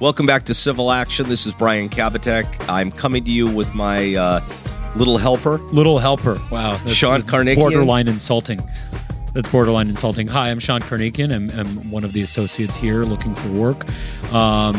Welcome back to Civil Action. This is Brian Kabateck. I'm coming to you with my uh, little helper. Little helper. Wow. That's, Sean that's? Borderline insulting. That's borderline insulting. Hi, I'm Sean Karnikian. I'm, I'm one of the associates here looking for work. Um,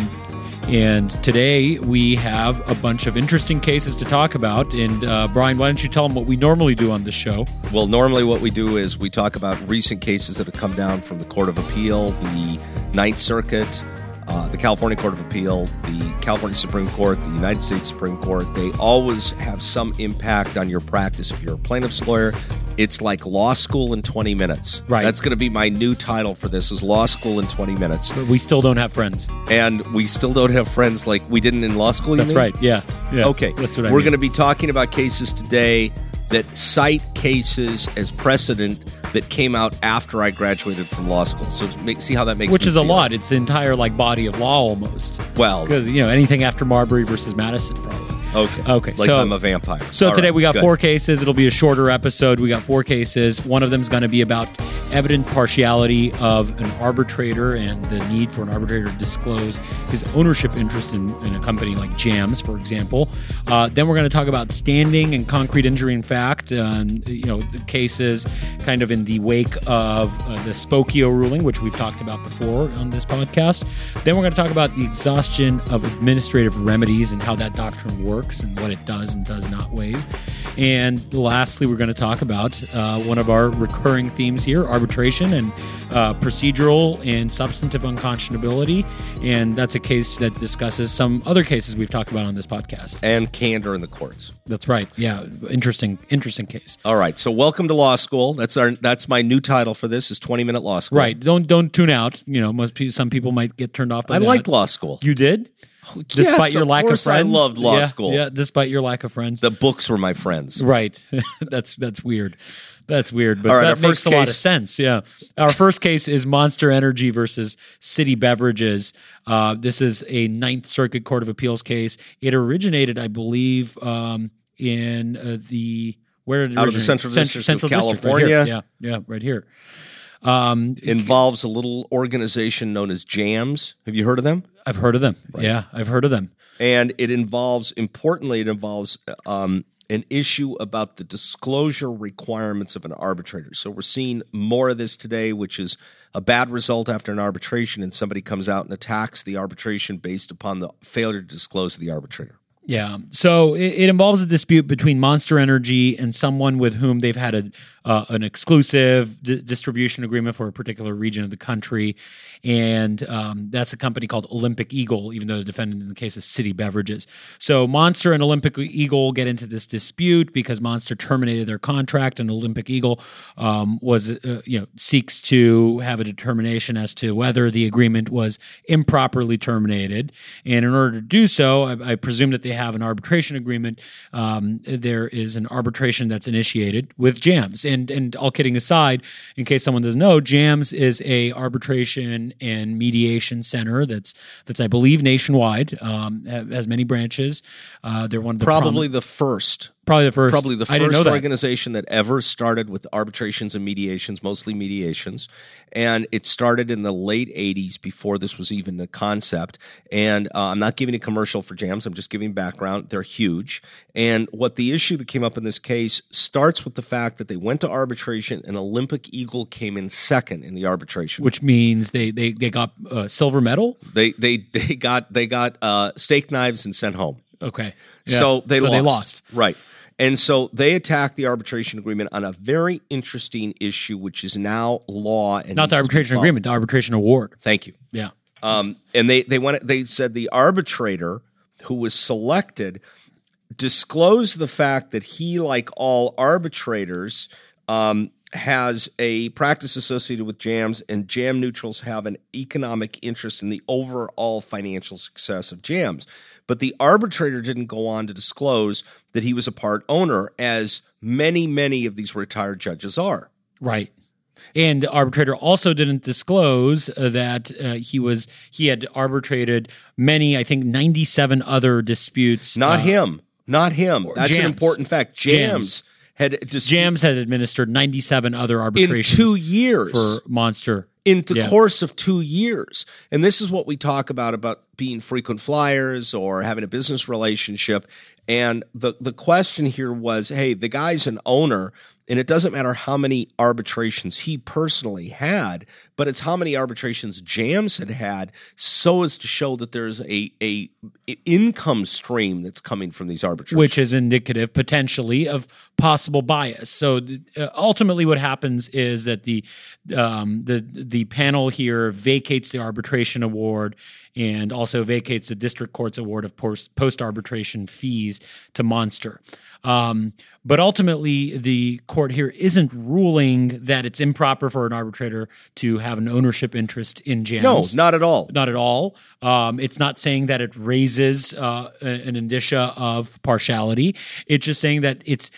and today we have a bunch of interesting cases to talk about. And uh, Brian, why don't you tell them what we normally do on this show? Well, normally what we do is we talk about recent cases that have come down from the Court of Appeal, the Ninth Circuit, uh, the California Court of Appeal, the California Supreme Court, the United States Supreme Court. They always have some impact on your practice. If you're a plaintiff's lawyer, it's like law school in 20 minutes. Right. That's going to be my new title for this is law school in 20 minutes. But we still don't have friends. And we still don't have friends like we didn't in law school. you That's mean? right. Yeah. yeah. Okay, That's what I We're mean. going to be talking about cases today that cite cases as precedent that came out after I graduated from law school. So make, see how that makes Which is a lot. It's the entire like body of law almost. Well, Because you know anything after Marbury versus Madison, probably. Okay, Okay, like so- I'm a vampire. So All today right, we got good. four cases. It'll be a shorter episode. We got four cases. One of them is going to be about evident partiality of an arbitrator and the need for an arbitrator to disclose his ownership interest in, in a company like Jams, for example. Uh, then we're going to talk about standing and concrete injury in fact. Um, you know, the cases kind of in the wake of uh, the Spokeo ruling, which we've talked about before on this podcast. Then we're going to talk about the exhaustion of administrative remedies and how that doctrine works and what it does and does not waive. And lastly, we're going to talk about uh, one of our recurring themes here arbitration and uh, procedural and substantive unconscionability. And that's a case that discusses some other cases we've talked about on this podcast. and candor in the courts. That's right. Yeah. Interesting, interesting case. All right, so welcome to law school. That's our that's my new title for this is 20 minute law school. Right. Don't don't tune out. You know, most people, some people might get turned off by I that. like law school. You did? Yes, Despite your of lack of course friends? I loved law Yeah, school. Yeah, despite your lack of friends. The books were my friends. Right. that's that's weird. That's weird, but right, that makes a lot of sense. Yeah. Our first case is Monster Energy versus City Beverages. Uh, this is a Ninth Circuit Court of Appeals case. It originated, I believe, um, in uh, the where did it Out of the originate? Central Cent- District of Central District, right. California. yeah, yeah, right here. Um, Involves a little organization known as JAMS. Have you heard of them? I've heard of them. Yeah, I've heard of them. and it involves importantly it involves um, an issue about the disclosure requirements of an arbitrator so we're seeing more of this today which is a bad result after an arbitration and somebody comes out and attacks the arbitration based upon the failure to disclose to the arbitrator Yeah. So it, it involves a dispute between Monster Energy and someone with whom they've had a uh, an exclusive di- distribution agreement for a particular region of the country, and um, that's a company called Olympic Eagle. Even though the defendant in the case is City Beverages, so Monster and Olympic Eagle get into this dispute because Monster terminated their contract, and Olympic Eagle um, was uh, you know seeks to have a determination as to whether the agreement was improperly terminated, and in order to do so, I, I presume that they have an arbitration agreement. Um, there is an arbitration that's initiated with JAMS, and and all kidding aside, in case someone doesn't know, JAMS is a arbitration and mediation center that's that's I believe nationwide, um, has many branches. Uh, they're one of the probably prom- the first probably the first probably the I didn't know first that. organization that ever started with arbitrations and mediations, mostly mediations. And it started in the late 80s before this was even a concept. And uh, I'm not giving a commercial for jams, I'm just giving background. They're huge. And what the issue that came up in this case starts with the fact that they went to arbitration and Olympic Eagle came in second in the arbitration. which means they they they got uh, silver medal. They they they got they got uh, steak knives and sent home. Okay, Yeah. So they so lost. they lost. Right. And so they attacked the arbitration agreement on a very interesting issue, which is now law. And Not the needs to be arbitration agreement, the arbitration award. Thank you. Yeah. Um, and they they went. They said the arbitrator who was selected disclosed the fact that he, like all arbitrators, um, has a practice associated with jams, and jam neutrals have an economic interest in the overall financial success of jams. But the arbitrator didn't go on to disclose that he was a part owner, as many, many of these retired judges are. Right. And the arbitrator also didn't disclose uh, that uh, he was he had arbitrated many, I think, ninety seven other disputes. Not uh, him. Not him. That's an important fact. Jams. Jams, had dis- Jams had administered ninety seven other arbitrations in two years. for Monster in the Yeah. course of two years. And this is what we talk about about being frequent flyers or having a business relationship. And the the question here was, hey, the guy's an owner, and it doesn't matter how many arbitrations he personally had, but it's how many arbitrations Jams had had, so as to show that there's a a income stream that's coming from these arbitrations. which is indicative potentially of possible bias. So uh, ultimately, what happens is that the um, the the panel here vacates the arbitration award and also vacates the district court's award of post arbitration fees to Monster. Um, but ultimately, the court here isn't ruling that it's improper for an arbitrator to have an ownership interest in jams. no, not at all. Not at all. Um, it's not saying that it raises uh, an indicia of partiality. It's just saying that it's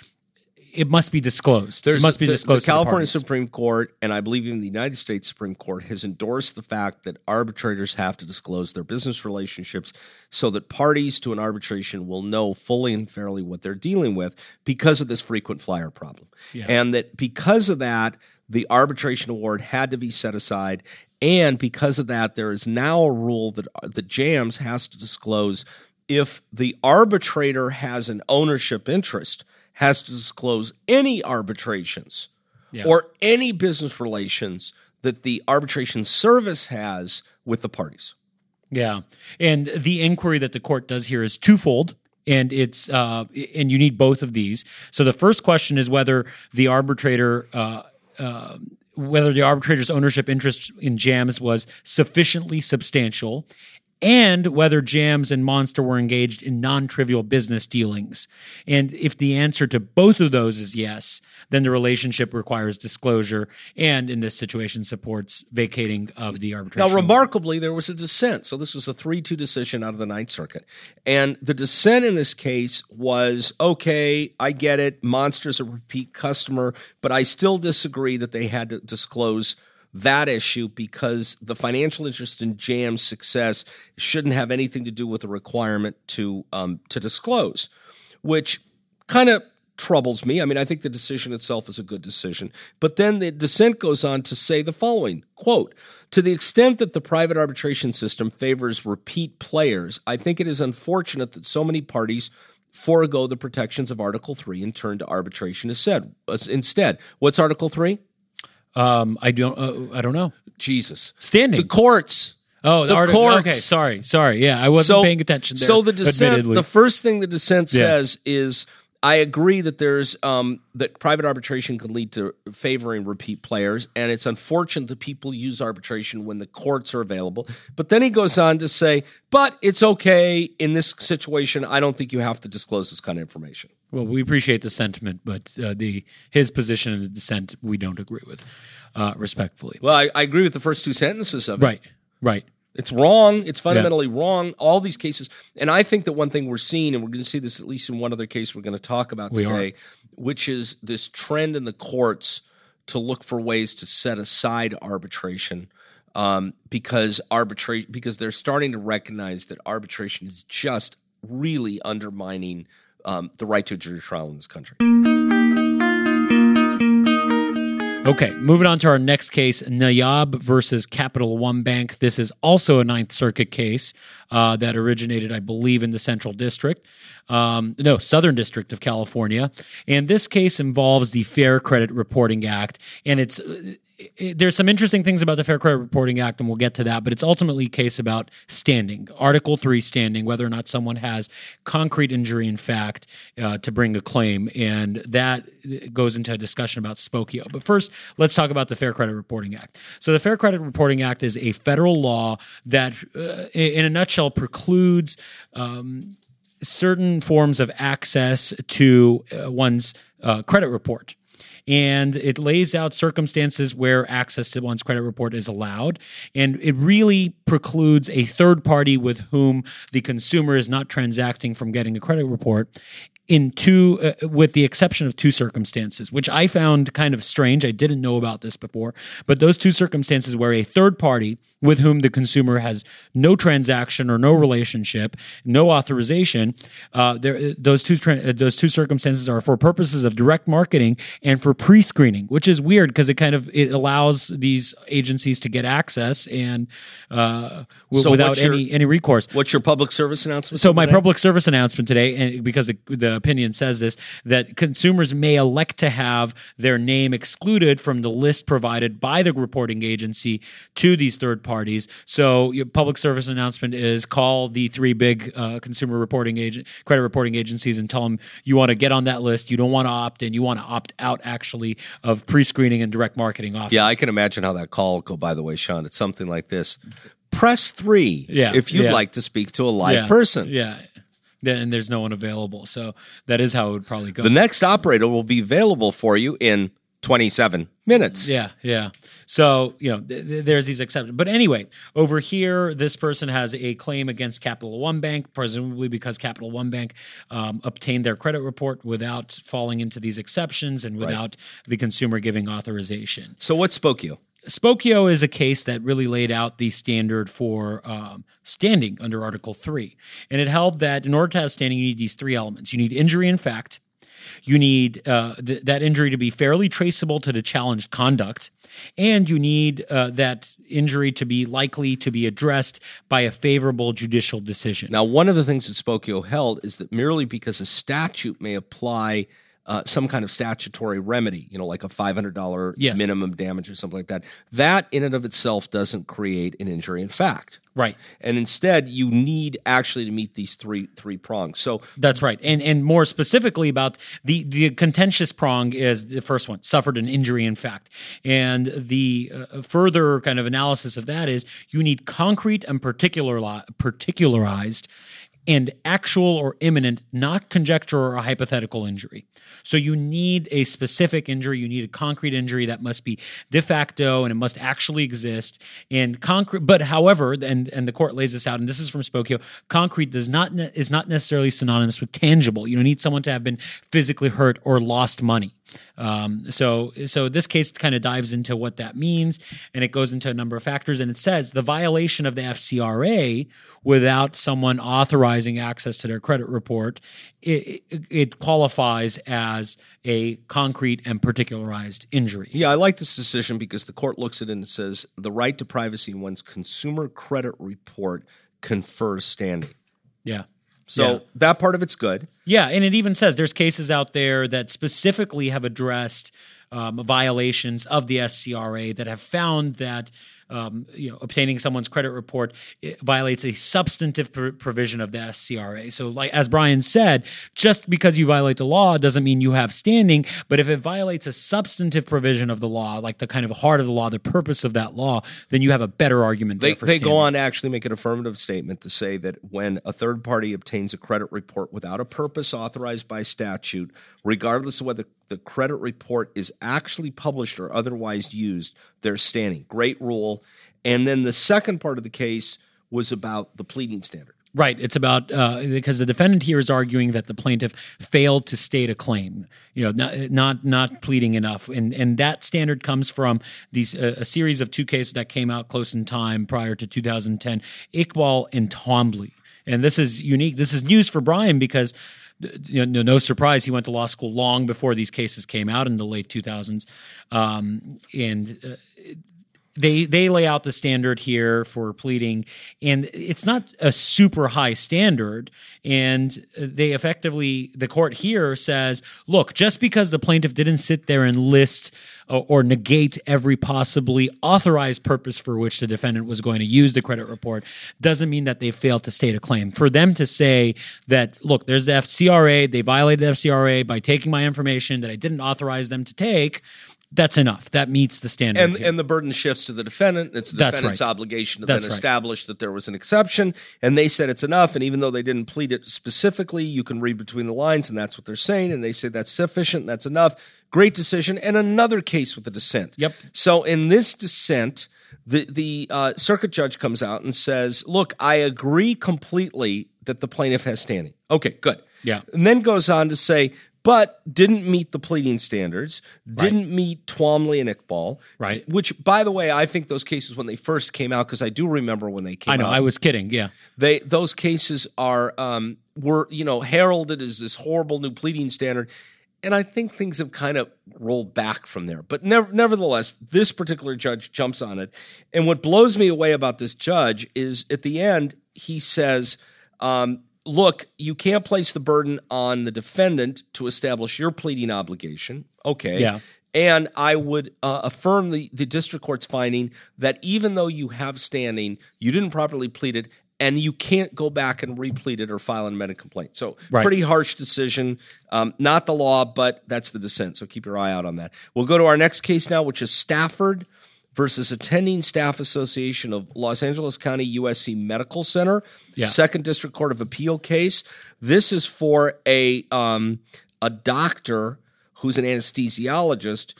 it must be disclosed. it must be the, disclosed. The California parties. Supreme Court, and I believe even the United States Supreme Court, has endorsed the fact that arbitrators have to disclose their business relationships so that parties to an arbitration will know fully and fairly what they're dealing with because of this frequent flyer problem. Yeah. And that because of that, the arbitration award had to be set aside. And because of that, there is now a rule that the JAMS has to disclose if the arbitrator has an ownership interest has to disclose any arbitrations Yeah. or any business relations that the arbitration service has with the parties. Yeah, and the inquiry that the court does here is twofold. And it's uh, and you need both of these. So the first question is whether the arbitrator, uh, uh, whether the arbitrator's ownership interest in Jams was sufficiently substantial, and whether Jams and Monster were engaged in non-trivial business dealings. And if the answer to both of those is yes, then the relationship requires disclosure, and in this situation supports vacating of the arbitration. Now, remarkably, there was a dissent. So this was a 3 2 decision out of the Ninth Circuit. And the dissent in this case was okay, I get it. Monster's a repeat customer, but I still disagree that they had to disclose that issue because the financial interest in Jam's success shouldn't have anything to do with the requirement to um, to disclose, which kind of troubles me. I mean, I think the decision itself is a good decision. But then the dissent goes on to say the following quote, to the extent that the private arbitration system favors repeat players, I think it is unfortunate that so many parties forego the protections of Article 3 and turn to arbitration. Instead, what's Article 3? Um, I don't. Uh, I don't know. Jesus. Standing. The courts. oh, the, the courts. Okay, sorry, sorry. Yeah, I wasn't paying attention. There, So the dissent, admittedly. the first thing the dissent Yeah. says is, I agree that there's um, that private arbitration can lead to favoring repeat players, and it's unfortunate that people use arbitration when the courts are available. But then he goes on to say, but it's okay in this situation. I don't think you have to disclose this kind of information. Well, we appreciate the sentiment, but uh, the his position in the dissent we don't agree with, uh, respectfully. Well, I, I agree with the first two sentences of it. Right, right. It's wrong. It's fundamentally wrong. All these cases, and I think that one thing we're seeing, and we're going to see this at least in one other case we're going to talk about We are. today, which is this trend in the courts to look for ways to set aside arbitration um, because arbitration because they're starting to recognize that arbitration is just really undermining um, the right to a jury trial in this country. Okay, moving on to our next case, Nayab versus Capital One Bank. This is also a Ninth Circuit case uh, that originated, I believe, in the Central District, um, no, Southern District of California. And this case involves the Fair Credit Reporting Act, and it's it, there's some interesting things about the Fair Credit Reporting Act, and we'll get to that. But it's ultimately a case about standing, Article Three standing, whether or not someone has concrete injury in fact uh, to bring a claim, and that goes into a discussion about Spokeo. But first, let's talk about the Fair Credit Reporting Act. So the Fair Credit Reporting Act is a federal law that, uh, in a nutshell, precludes. Um, certain forms of access to uh, one's uh, credit report. And it lays out circumstances where access to one's credit report is allowed. And it really precludes a third party with whom the consumer is not transacting from getting a credit report in two, uh, with the exception of two circumstances, which I found kind of strange. I didn't know about this before, but those two circumstances where a third party with whom the consumer has no transaction or no relationship, no authorization. Uh, there, those two tra- uh, those two circumstances are for purposes of direct marketing and for pre-screening, which is weird because it kind of it allows these agencies to get access and uh, w- So without your- any any recourse. What's your public service announcement? So my today? public service announcement today, and because the, the opinion says this, that consumers may elect to have their name excluded from the list provided by the reporting agency to these third parties. So your public service announcement is call the three big uh, consumer reporting agent, credit reporting agencies, and tell them you want to get on that list. You don't want to opt in. You want to opt out actually of pre-screening and direct marketing offers. Yeah, I can imagine how that call will go. By the way, Sean, it's something like this: press three Yeah, if you'd yeah. like to speak to a live Yeah, person. Yeah. Yeah, And there's no one available. So that is how it would probably go. The next operator will be available for you in 27 minutes. Yeah, yeah. So you know, th- th- there's these exceptions. But anyway, over here, this person has a claim against Capital One Bank, presumably because Capital One Bank um, obtained their credit report without falling into these exceptions and without the consumer giving authorization. So what spoke you? Spokeo is a case that really laid out the standard for um, standing under Article 3. And it held that in order to have standing, you need these three elements. You need injury in fact, you need uh, th- that injury to be fairly traceable to the challenged conduct, and you need uh, that injury to be likely to be addressed by a favorable judicial decision. Now, one of the things that Spokeo held is that merely because a statute may apply uh, some kind of statutory remedy, you know, like a $500 Yes. minimum damage or something like that, that in and of itself doesn't create an injury in fact. right. And instead, you need actually to meet these three three prongs. So That's right. And and more specifically about the the contentious prong is the first one, suffered an injury in fact. And the uh, further kind of analysis of that is you need concrete and particular particularized and actual or imminent, not conjecture or a hypothetical injury. So you need a specific injury, you need a concrete injury that must be de facto and it must actually exist. And concrete, but however, and and the court lays this out, and this is from Spokeo, concrete does not ne- is not necessarily synonymous with tangible. You don't need someone to have been physically hurt or lost money. Um, so, so this case kind of dives into what that means, and it goes into a number of factors. And it says the violation of the FCRA without someone authorizing access to their credit report, it, it, it qualifies as a concrete and particularized injury. Yeah, I like this decision because the court looks at it and says the right to privacy in one's consumer credit report confers standing. Yeah. So Yeah. that part of it's good. Yeah, and it even says there's cases out there that specifically have addressed um, violations of the FCRA that have found that um, you know obtaining someone's credit report violates a substantive pr- provision of the FCRA. So, like as Brian said, just because you violate the law doesn't mean you have standing. But if it violates a substantive provision of the law, like the kind of heart of the law, the purpose of that law, then you have a better argument. They, for they go on to actually make an affirmative statement to say that when a third party obtains a credit report without a purpose authorized by statute, regardless of whether the credit report is actually published or otherwise used, they're standing. Great rule. And then the second part of the case was about the pleading standard. Right. It's about uh, because the defendant here is arguing that the plaintiff failed to state a claim. You know, not not, not pleading enough, and and that standard comes from these uh, a series of two cases that came out close in time prior to 2010, Iqbal and Twombly. And this is unique. This is news for Brian because. You know, no surprise, he went to law school long before these cases came out in the late 2000s, um, and uh, they they lay out the standard here for pleading and it's not a super high standard and they effectively the court here says look just because the plaintiff didn't sit there and list or, or negate every possibly authorized purpose for which the defendant was going to use the credit report doesn't mean that they failed to state a claim. For them to say that look there's the FCRA they violated the FCRA by taking my information that I didn't authorize them to take that's enough. That meets the standard. And and the burden shifts to the defendant. It's the That's defendant's right. obligation to That's then right. establish that there was an exception. And they said it's enough. And even though they didn't plead it specifically, you can read between the lines, and that's what they're saying. And they say that's sufficient, that's enough. Great decision. And another case with a dissent. Yep. So in this dissent, the the uh, circuit judge comes out and says, "Look, I agree completely that the plaintiff has standing." Okay, good. Yeah. And then goes on to say, but didn't meet the pleading standards, didn't meet Twombly and Iqbal. Right. Which, by the way, I think those cases when they first came out, because I do remember when they came out. I know. out. I was kidding. Yeah. they those cases are um, were you know heralded as this horrible new pleading standard, and I think things have kind of rolled back from there. But never, nevertheless, this particular judge jumps on it, and what blows me away about this judge is at the end he says. Um, Look, you can't place the burden on the defendant to establish your pleading obligation. Okay. Yeah. And I would uh, affirm the, the district court's finding that even though you have standing, you didn't properly plead it, and you can't go back and replete it or file an amended complaint. So, Right. pretty harsh decision. Um, not the law, but that's the dissent. So, keep your eye out on that. We'll go to our next case now, which is Stafford versus Attending Staff Association of Los Angeles County USC Medical Center, Yeah. Second District Court of Appeal case. This is for a um, a doctor who's an anesthesiologist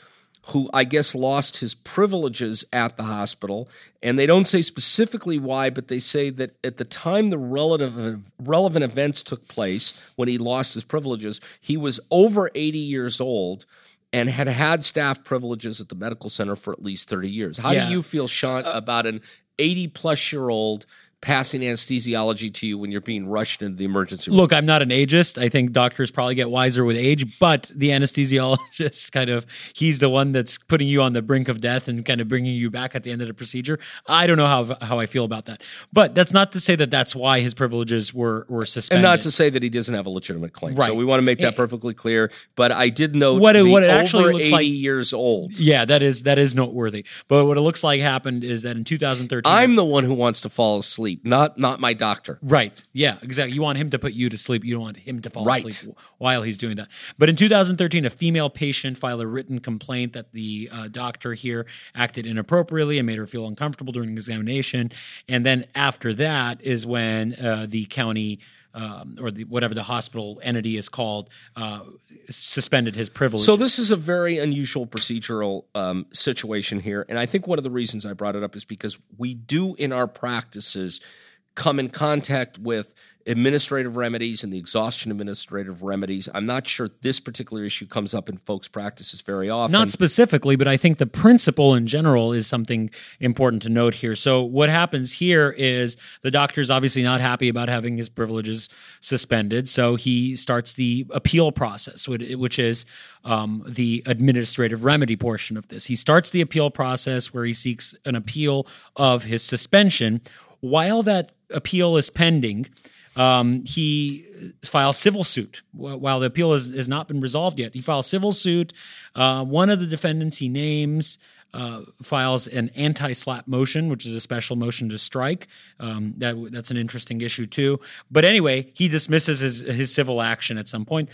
who I guess lost his privileges at the hospital. And they don't say specifically why, but they say that at the time the relative relevant events took place when he lost his privileges, he was over 80 years old and had had staff privileges at the medical center for at least 30 years. How Yeah. do you feel, Sean, uh, about an 80 plus year old passing anesthesiology to you when you're being rushed into the emergency room? Look, I'm not an ageist. I think doctors probably get wiser with age, but the anesthesiologist kind of he's the one that's putting you on the brink of death and kind of bringing you back at the end of the procedure. I don't know how how I feel about that. But that's not to say that that's why his privileges were were suspended. And not to say that he doesn't have a legitimate claim. Right. So we want to make that eh. perfectly clear. But I did note What it- what it actually looks 80 like- years old. yeah, that is that is noteworthy. But what it looks like happened is that in 2013 I'm the one who wants to fall asleep, not not my doctor. Right. Yeah, exactly. You want him to put you to sleep. You don't want him to fall Right. asleep while he's doing that. But in 2013, a female patient filed a written complaint that the uh, doctor here acted inappropriately and made her feel uncomfortable during the examination. And then after that is when uh, the county. Um, or the, whatever the hospital entity is called, uh, suspended his privilege. So this is a very unusual procedural um, situation here, and I think one of the reasons I brought it up is because we do in our practices come in contact with administrative remedies and the exhaustion administrative remedies. I'm not sure this particular issue comes up in folks' practices very often. Not specifically, but I think the principle in general is something important to note here. So, what happens here is the doctor's obviously not happy about having his privileges suspended. So, he starts the appeal process, which which is um, the administrative remedy portion of this. He starts the appeal process where he seeks an appeal of his suspension. While that appeal is pending, um, he files civil suit while the appeal has, has not been resolved yet. He files civil suit. Uh, one of the defendants he names uh, files an anti-SLAPP motion, which is a special motion to strike. Um, that that's an interesting issue too. But anyway, he dismisses his his civil action at some point.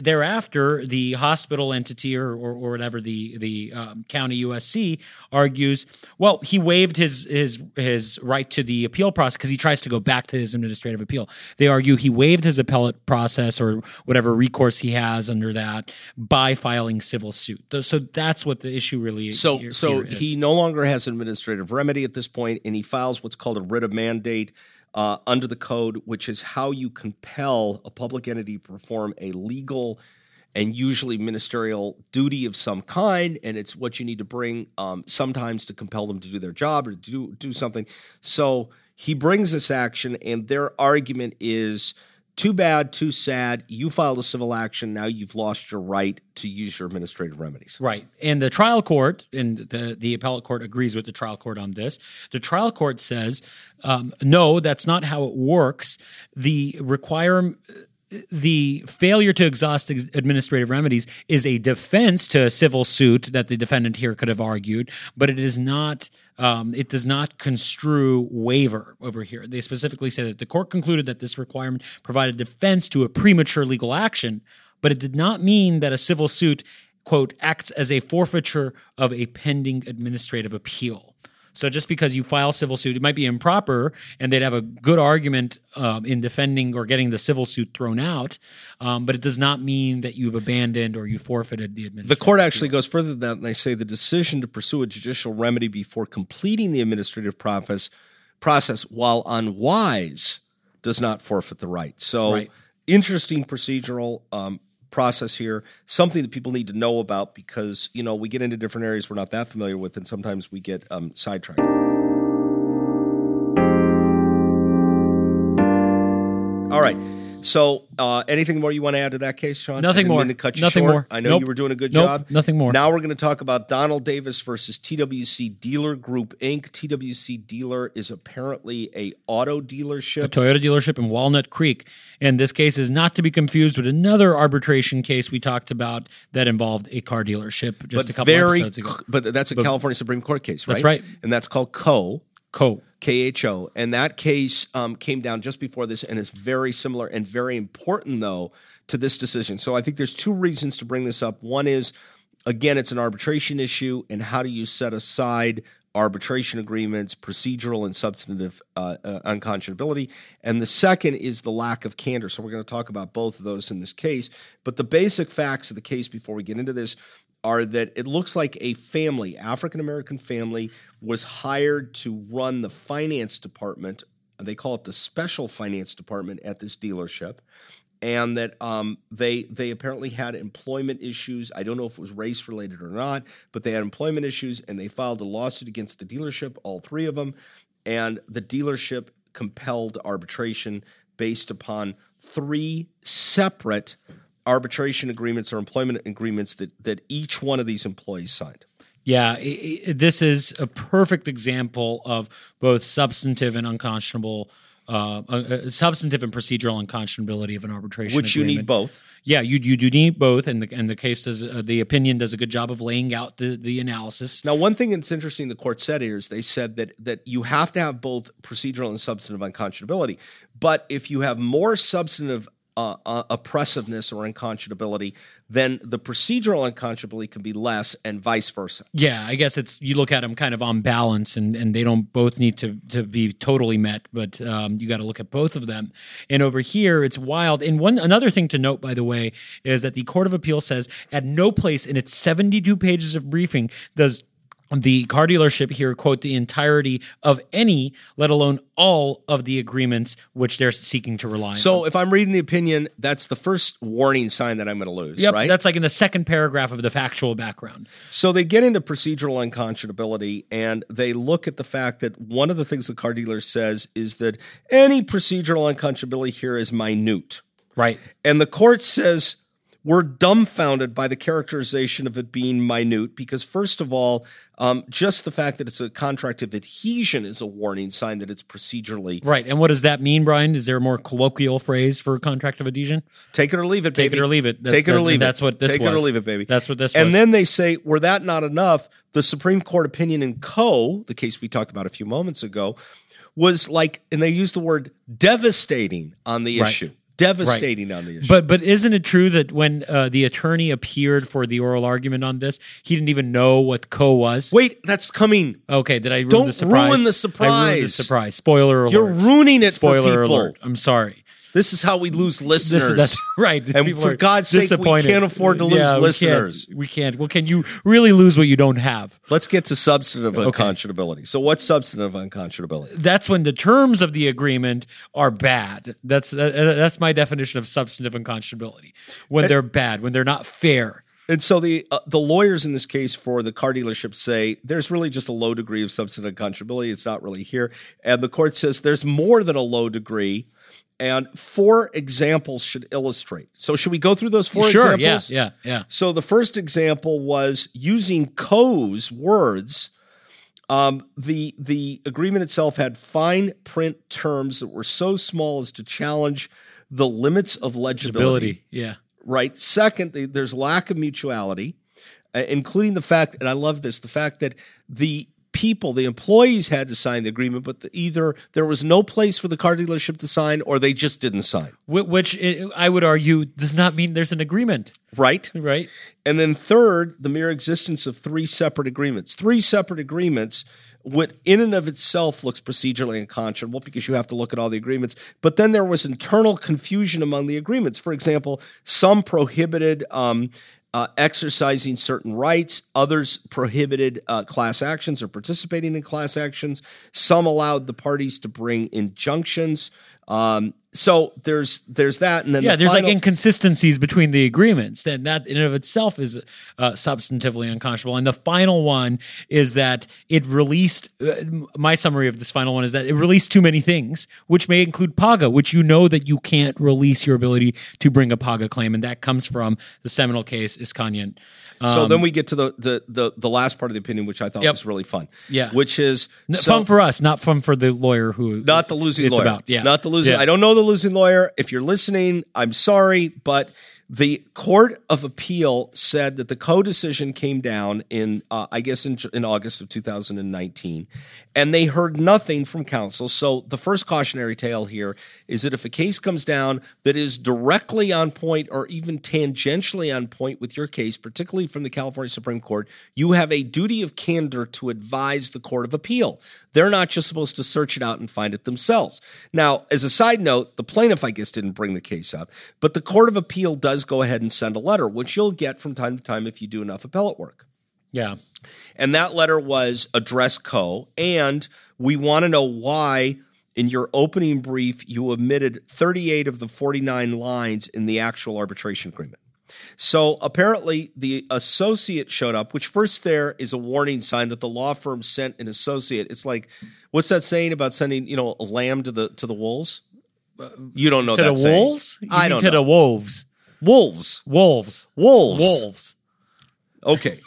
Thereafter, the hospital entity or, or, or whatever the the um, county USC argues, well, he waived his his his right to the appeal process because he tries to go back to his administrative appeal. They argue he waived his appellate process or whatever recourse he has under that by filing civil suit. So that's what the issue really is. So, here- so is. he no longer has an administrative remedy at this point, and he files what's called a writ of mandate uh, under the code, which is how you compel a public entity to perform a legal and usually ministerial duty of some kind, and it's what you need to bring um, sometimes to compel them to do their job or do do something. So he brings this action, and their argument is. Too bad, too sad. You filed a civil action. Now you've lost your right to use your administrative remedies. Right. And the trial court, and the, the appellate court agrees with the trial court on this. The trial court says, um, no, that's not how it works. The require the failure to exhaust ex- administrative remedies is a defense to a civil suit that the defendant here could have argued, but it is not. Um, it does not construe waiver over here. They specifically say that the court concluded that this requirement provided defense to a premature legal action, but it did not mean that a civil suit quote acts as a forfeiture of a pending administrative appeal. So just because you file civil suit, it might be improper, and they'd have a good argument um, in defending or getting the civil suit thrown out, um, but it does not mean that you've abandoned or you forfeited the The court actually goes further than that, and they say the decision to pursue a judicial remedy before completing the administrative process, process while unwise, does not forfeit the right. So, Right. interesting procedural um, process here, something that people need to know about because you know we get into different areas we're not that familiar with, and sometimes we get um, sidetracked. All right. So, uh, anything more you want to add to that case, Sean? Nothing more. to cut you Nothing short. more. I know Nope. you were doing a good Nope. job. Nothing more. Now we're going to talk about Donald Davis versus TWC Dealer Group Inc. TWC Dealer is apparently a auto dealership. a Toyota dealership in Walnut Creek. And this case is not to be confused with another arbitration case we talked about that involved a car dealership just a couple very, episodes ago. but that's a California Supreme Court case, right? That's right. and that's called Kho. Co. KHO. And that case um, came down just before this and is very similar and very important, though, to this decision. So I think there's two reasons to bring this up. One is, again, it's an arbitration issue, and how do you set aside arbitration agreements, procedural and substantive uh, uh, unconscionability? And the second is the lack of candor. So we're going to talk about both of those in this case. But the basic facts of the case before we get into this are that it looks like a family, African American family, was hired to run the finance department. They call it the special finance department at this dealership, and that um, they they apparently had employment issues. I don't know if it was race related or not, but they had employment issues, and they filed a lawsuit against the dealership, all three of them, and the dealership compelled arbitration based upon three separate arbitration agreements or employment agreements that that each one of these employees signed. Yeah, i i this is a perfect example of both substantive and unconscionable, uh, uh, uh, substantive and procedural unconscionability of an arbitration. Which you need both. Yeah, you you do need both, and the and the case does uh, the opinion does a good job of laying out the the analysis. Now, one thing that's interesting the court said here is they said that that you have to have both procedural and substantive unconscionability. But if you have more substantive uh, uh, oppressiveness or unconscionability, then the procedural unconscionability can be less, and vice versa. Yeah, I guess it's you look at them kind of on balance, and, and they don't both need to to be totally met, but um, you got to look at both of them. And over here, it's wild. And one another thing to note, by the way, is that the Court of Appeal says at no place in its seventy two pages of briefing does the car dealership here quote the entirety of any, let alone all of the agreements which they're seeking to rely on. So, if I'm reading the opinion, that's the first warning sign that I'm going to lose, Yep, right? that's like in the second paragraph of the factual background. So they get into procedural unconscionability and they look at the fact that one of the things the car dealer says is that any procedural unconscionability here is minute. Right. And the court says we're dumbfounded by the characterization of it being minute because, first of all, um, just the fact that it's a contract of adhesion is a warning sign that it's procedurally. Right. And what does that mean, Brian? Is there a more colloquial phrase for contract of adhesion? Take it or leave it, baby. Take it or leave it. That's- Take it or that- leave it. that's what this Take it or leave it, baby. That's what this And was. then they say, were that not enough? The Supreme Court opinion in Kho, the case we talked about a few moments ago, was like, and they used the word devastating on the Right. issue. Devastating on the issue. But but isn't it true that when uh, the attorney appeared for the oral argument on this, he didn't even know what Kho was? Wait, that's coming. Okay, did I ruin Don't the surprise? ruin the I ruined the surprise. surprise. Spoiler alert. You're ruining it Spoiler for people. alert. I'm sorry. This is how we lose listeners. is that's right. And People for God's sake, we can't afford to lose Yeah, we can't. listeners. We can't. Well, can you really lose what you don't have? Let's get to substantive unconscionability. So, what's substantive unconscionability? That's when the terms of the agreement are bad. That's uh, that's my definition of substantive unconscionability. When they're bad, when they're not fair. And so the uh, the lawyers in this case for the car dealership say there's really just a low degree of substantive unconscionability. It's not really here, and the court says there's more than a low degree, and four examples should illustrate. So should we go through those four sure. examples? Yeah. Yeah. Yeah. So the first example was using Kho's words. Um, the the agreement itself had fine print terms that were so small as to challenge the limits of legibility. Yeah. Right. Second, the, there's lack of mutuality, uh, including the fact, and I love this, the fact that the people, the employees had to sign the agreement, but the, either there was no place for the car dealership to sign or they just didn't sign. Wh- Which i I would argue does not mean there's an agreement, Right. right? And then third, the mere existence of three separate agreements. Three separate agreements, what in and of itself looks procedurally unconscionable because you have to look at all the agreements. But then there was internal confusion among the agreements. For example, some prohibited um, uh, exercising certain rights, others prohibited uh, class actions or participating in class actions. Some allowed the parties to bring injunctions. Um, so there's there's that, and then Yeah, the there's like inconsistencies between the agreements. Then that in and of itself is uh, substantively unconscionable. And the final one is that it released. Uh, my summary of this final one is that it released too many things, which may include PAGA, which you know that you can't release your ability to bring a PAGA claim, and that comes from the seminal case Iskanian. so then we get to the, the the the last part of the opinion, which I thought Um, Yep. was really fun. Yeah. which is N- so- fun for us, not fun for the lawyer who not the losing it's lawyer. about. Yeah, not the losing. Yeah. I don't know the losing lawyer. If you're listening, I'm sorry, but the court of appeal said that the Kho-decision came down in, uh, I guess, in, in August of 2019, and they heard nothing from counsel. So the first cautionary tale here is that if a case comes down that is directly on point or even tangentially on point with your case, particularly from the California Supreme Court, you have a duty of candor to advise the court of appeal. They're not just supposed to search it out and find it themselves. Now, as a side note, the plaintiff, I guess, didn't bring the case up, but the court of appeal does go ahead and send a letter, which you'll get from time to time if you do enough appellate work. yeah. And that letter was address Kho. And we want to know why, in your opening brief, you omitted 38 of the 49 lines in the actual arbitration agreement. So apparently, the associate showed up, which first there is a warning sign that the law firm sent an associate. It's like, what's that saying about sending, you know, a lamb to the to the wolves? Uh, you don't know To that the saying. wolves? You I don't to know. the wolves. Wolves, Wolves. wolves, Wolves. Okay.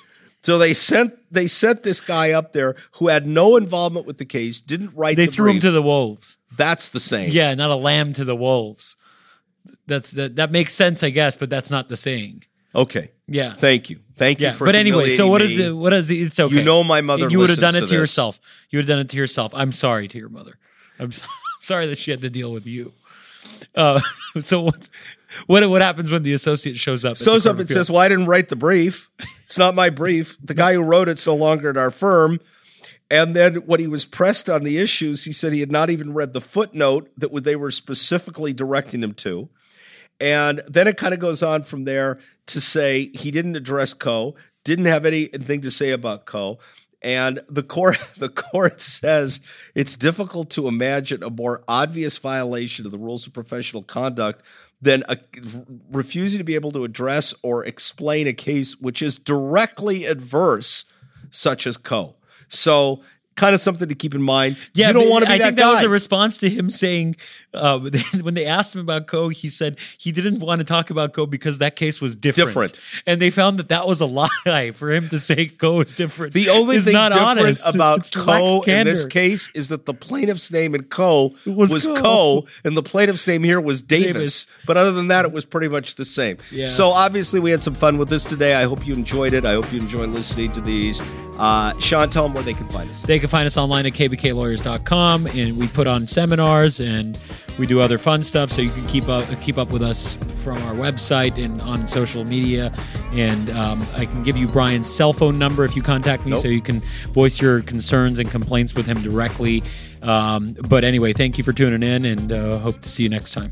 So they sent they sent this guy up there who had no involvement with the case, didn't write. They the threw him to the wolves. That's the same. Yeah, not a lamb to the wolves. That's that. That makes sense, I guess, but that's not the saying. Okay. Yeah. Thank you. Thank you Yeah, for. but anyway, so what is the what is the? It's okay. You know my mother You would have done it to to yourself. You would have done it to yourself. I'm sorry to your mother. I'm so- sorry that she had to deal with you. Uh, so what? What what happens when the associate shows up? shows up and says, "Well, I didn't write the brief. It's not my brief. The guy who wrote it's no longer at our firm." And then when he was pressed on the issues, he said he had not even read the footnote that they were specifically directing him to. And then it kind of goes on from there to say he didn't address Kho, didn't have anything to say about Kho. And the court the court says it's difficult to imagine a more obvious violation of the rules of professional conduct than a, refusing to be able to address or explain a case which is directly adverse, such as Kho. So kind of something to keep in mind. Yeah, you don't want to be I that think guy. that was a response to him saying uh, when they asked him about Kho, he said he didn't want to talk about Kho because that case was different. Different. and they found that that was a lie for him to say Kho is different. The only thing not different honest. about It's Kho in this case is that the plaintiff's name in Kho Was was, Kho. Kho. and the plaintiff's name here was Davis. Davis. But other than that, it was pretty much the same. Yeah. So obviously, we had some fun with this today. I hope you enjoyed it. I hope you enjoyed listening to these. Uh, Sean, tell them where they can find us. They can find us online at kbklawyers.com and we put on seminars and we do other fun stuff so you can keep up keep up with us from our website and on social media. And um, I can give you Brian's cell phone number if you contact me Nope. so you can voice your concerns and complaints with him directly. Um, but anyway thank you for tuning in and uh, hope to see you next time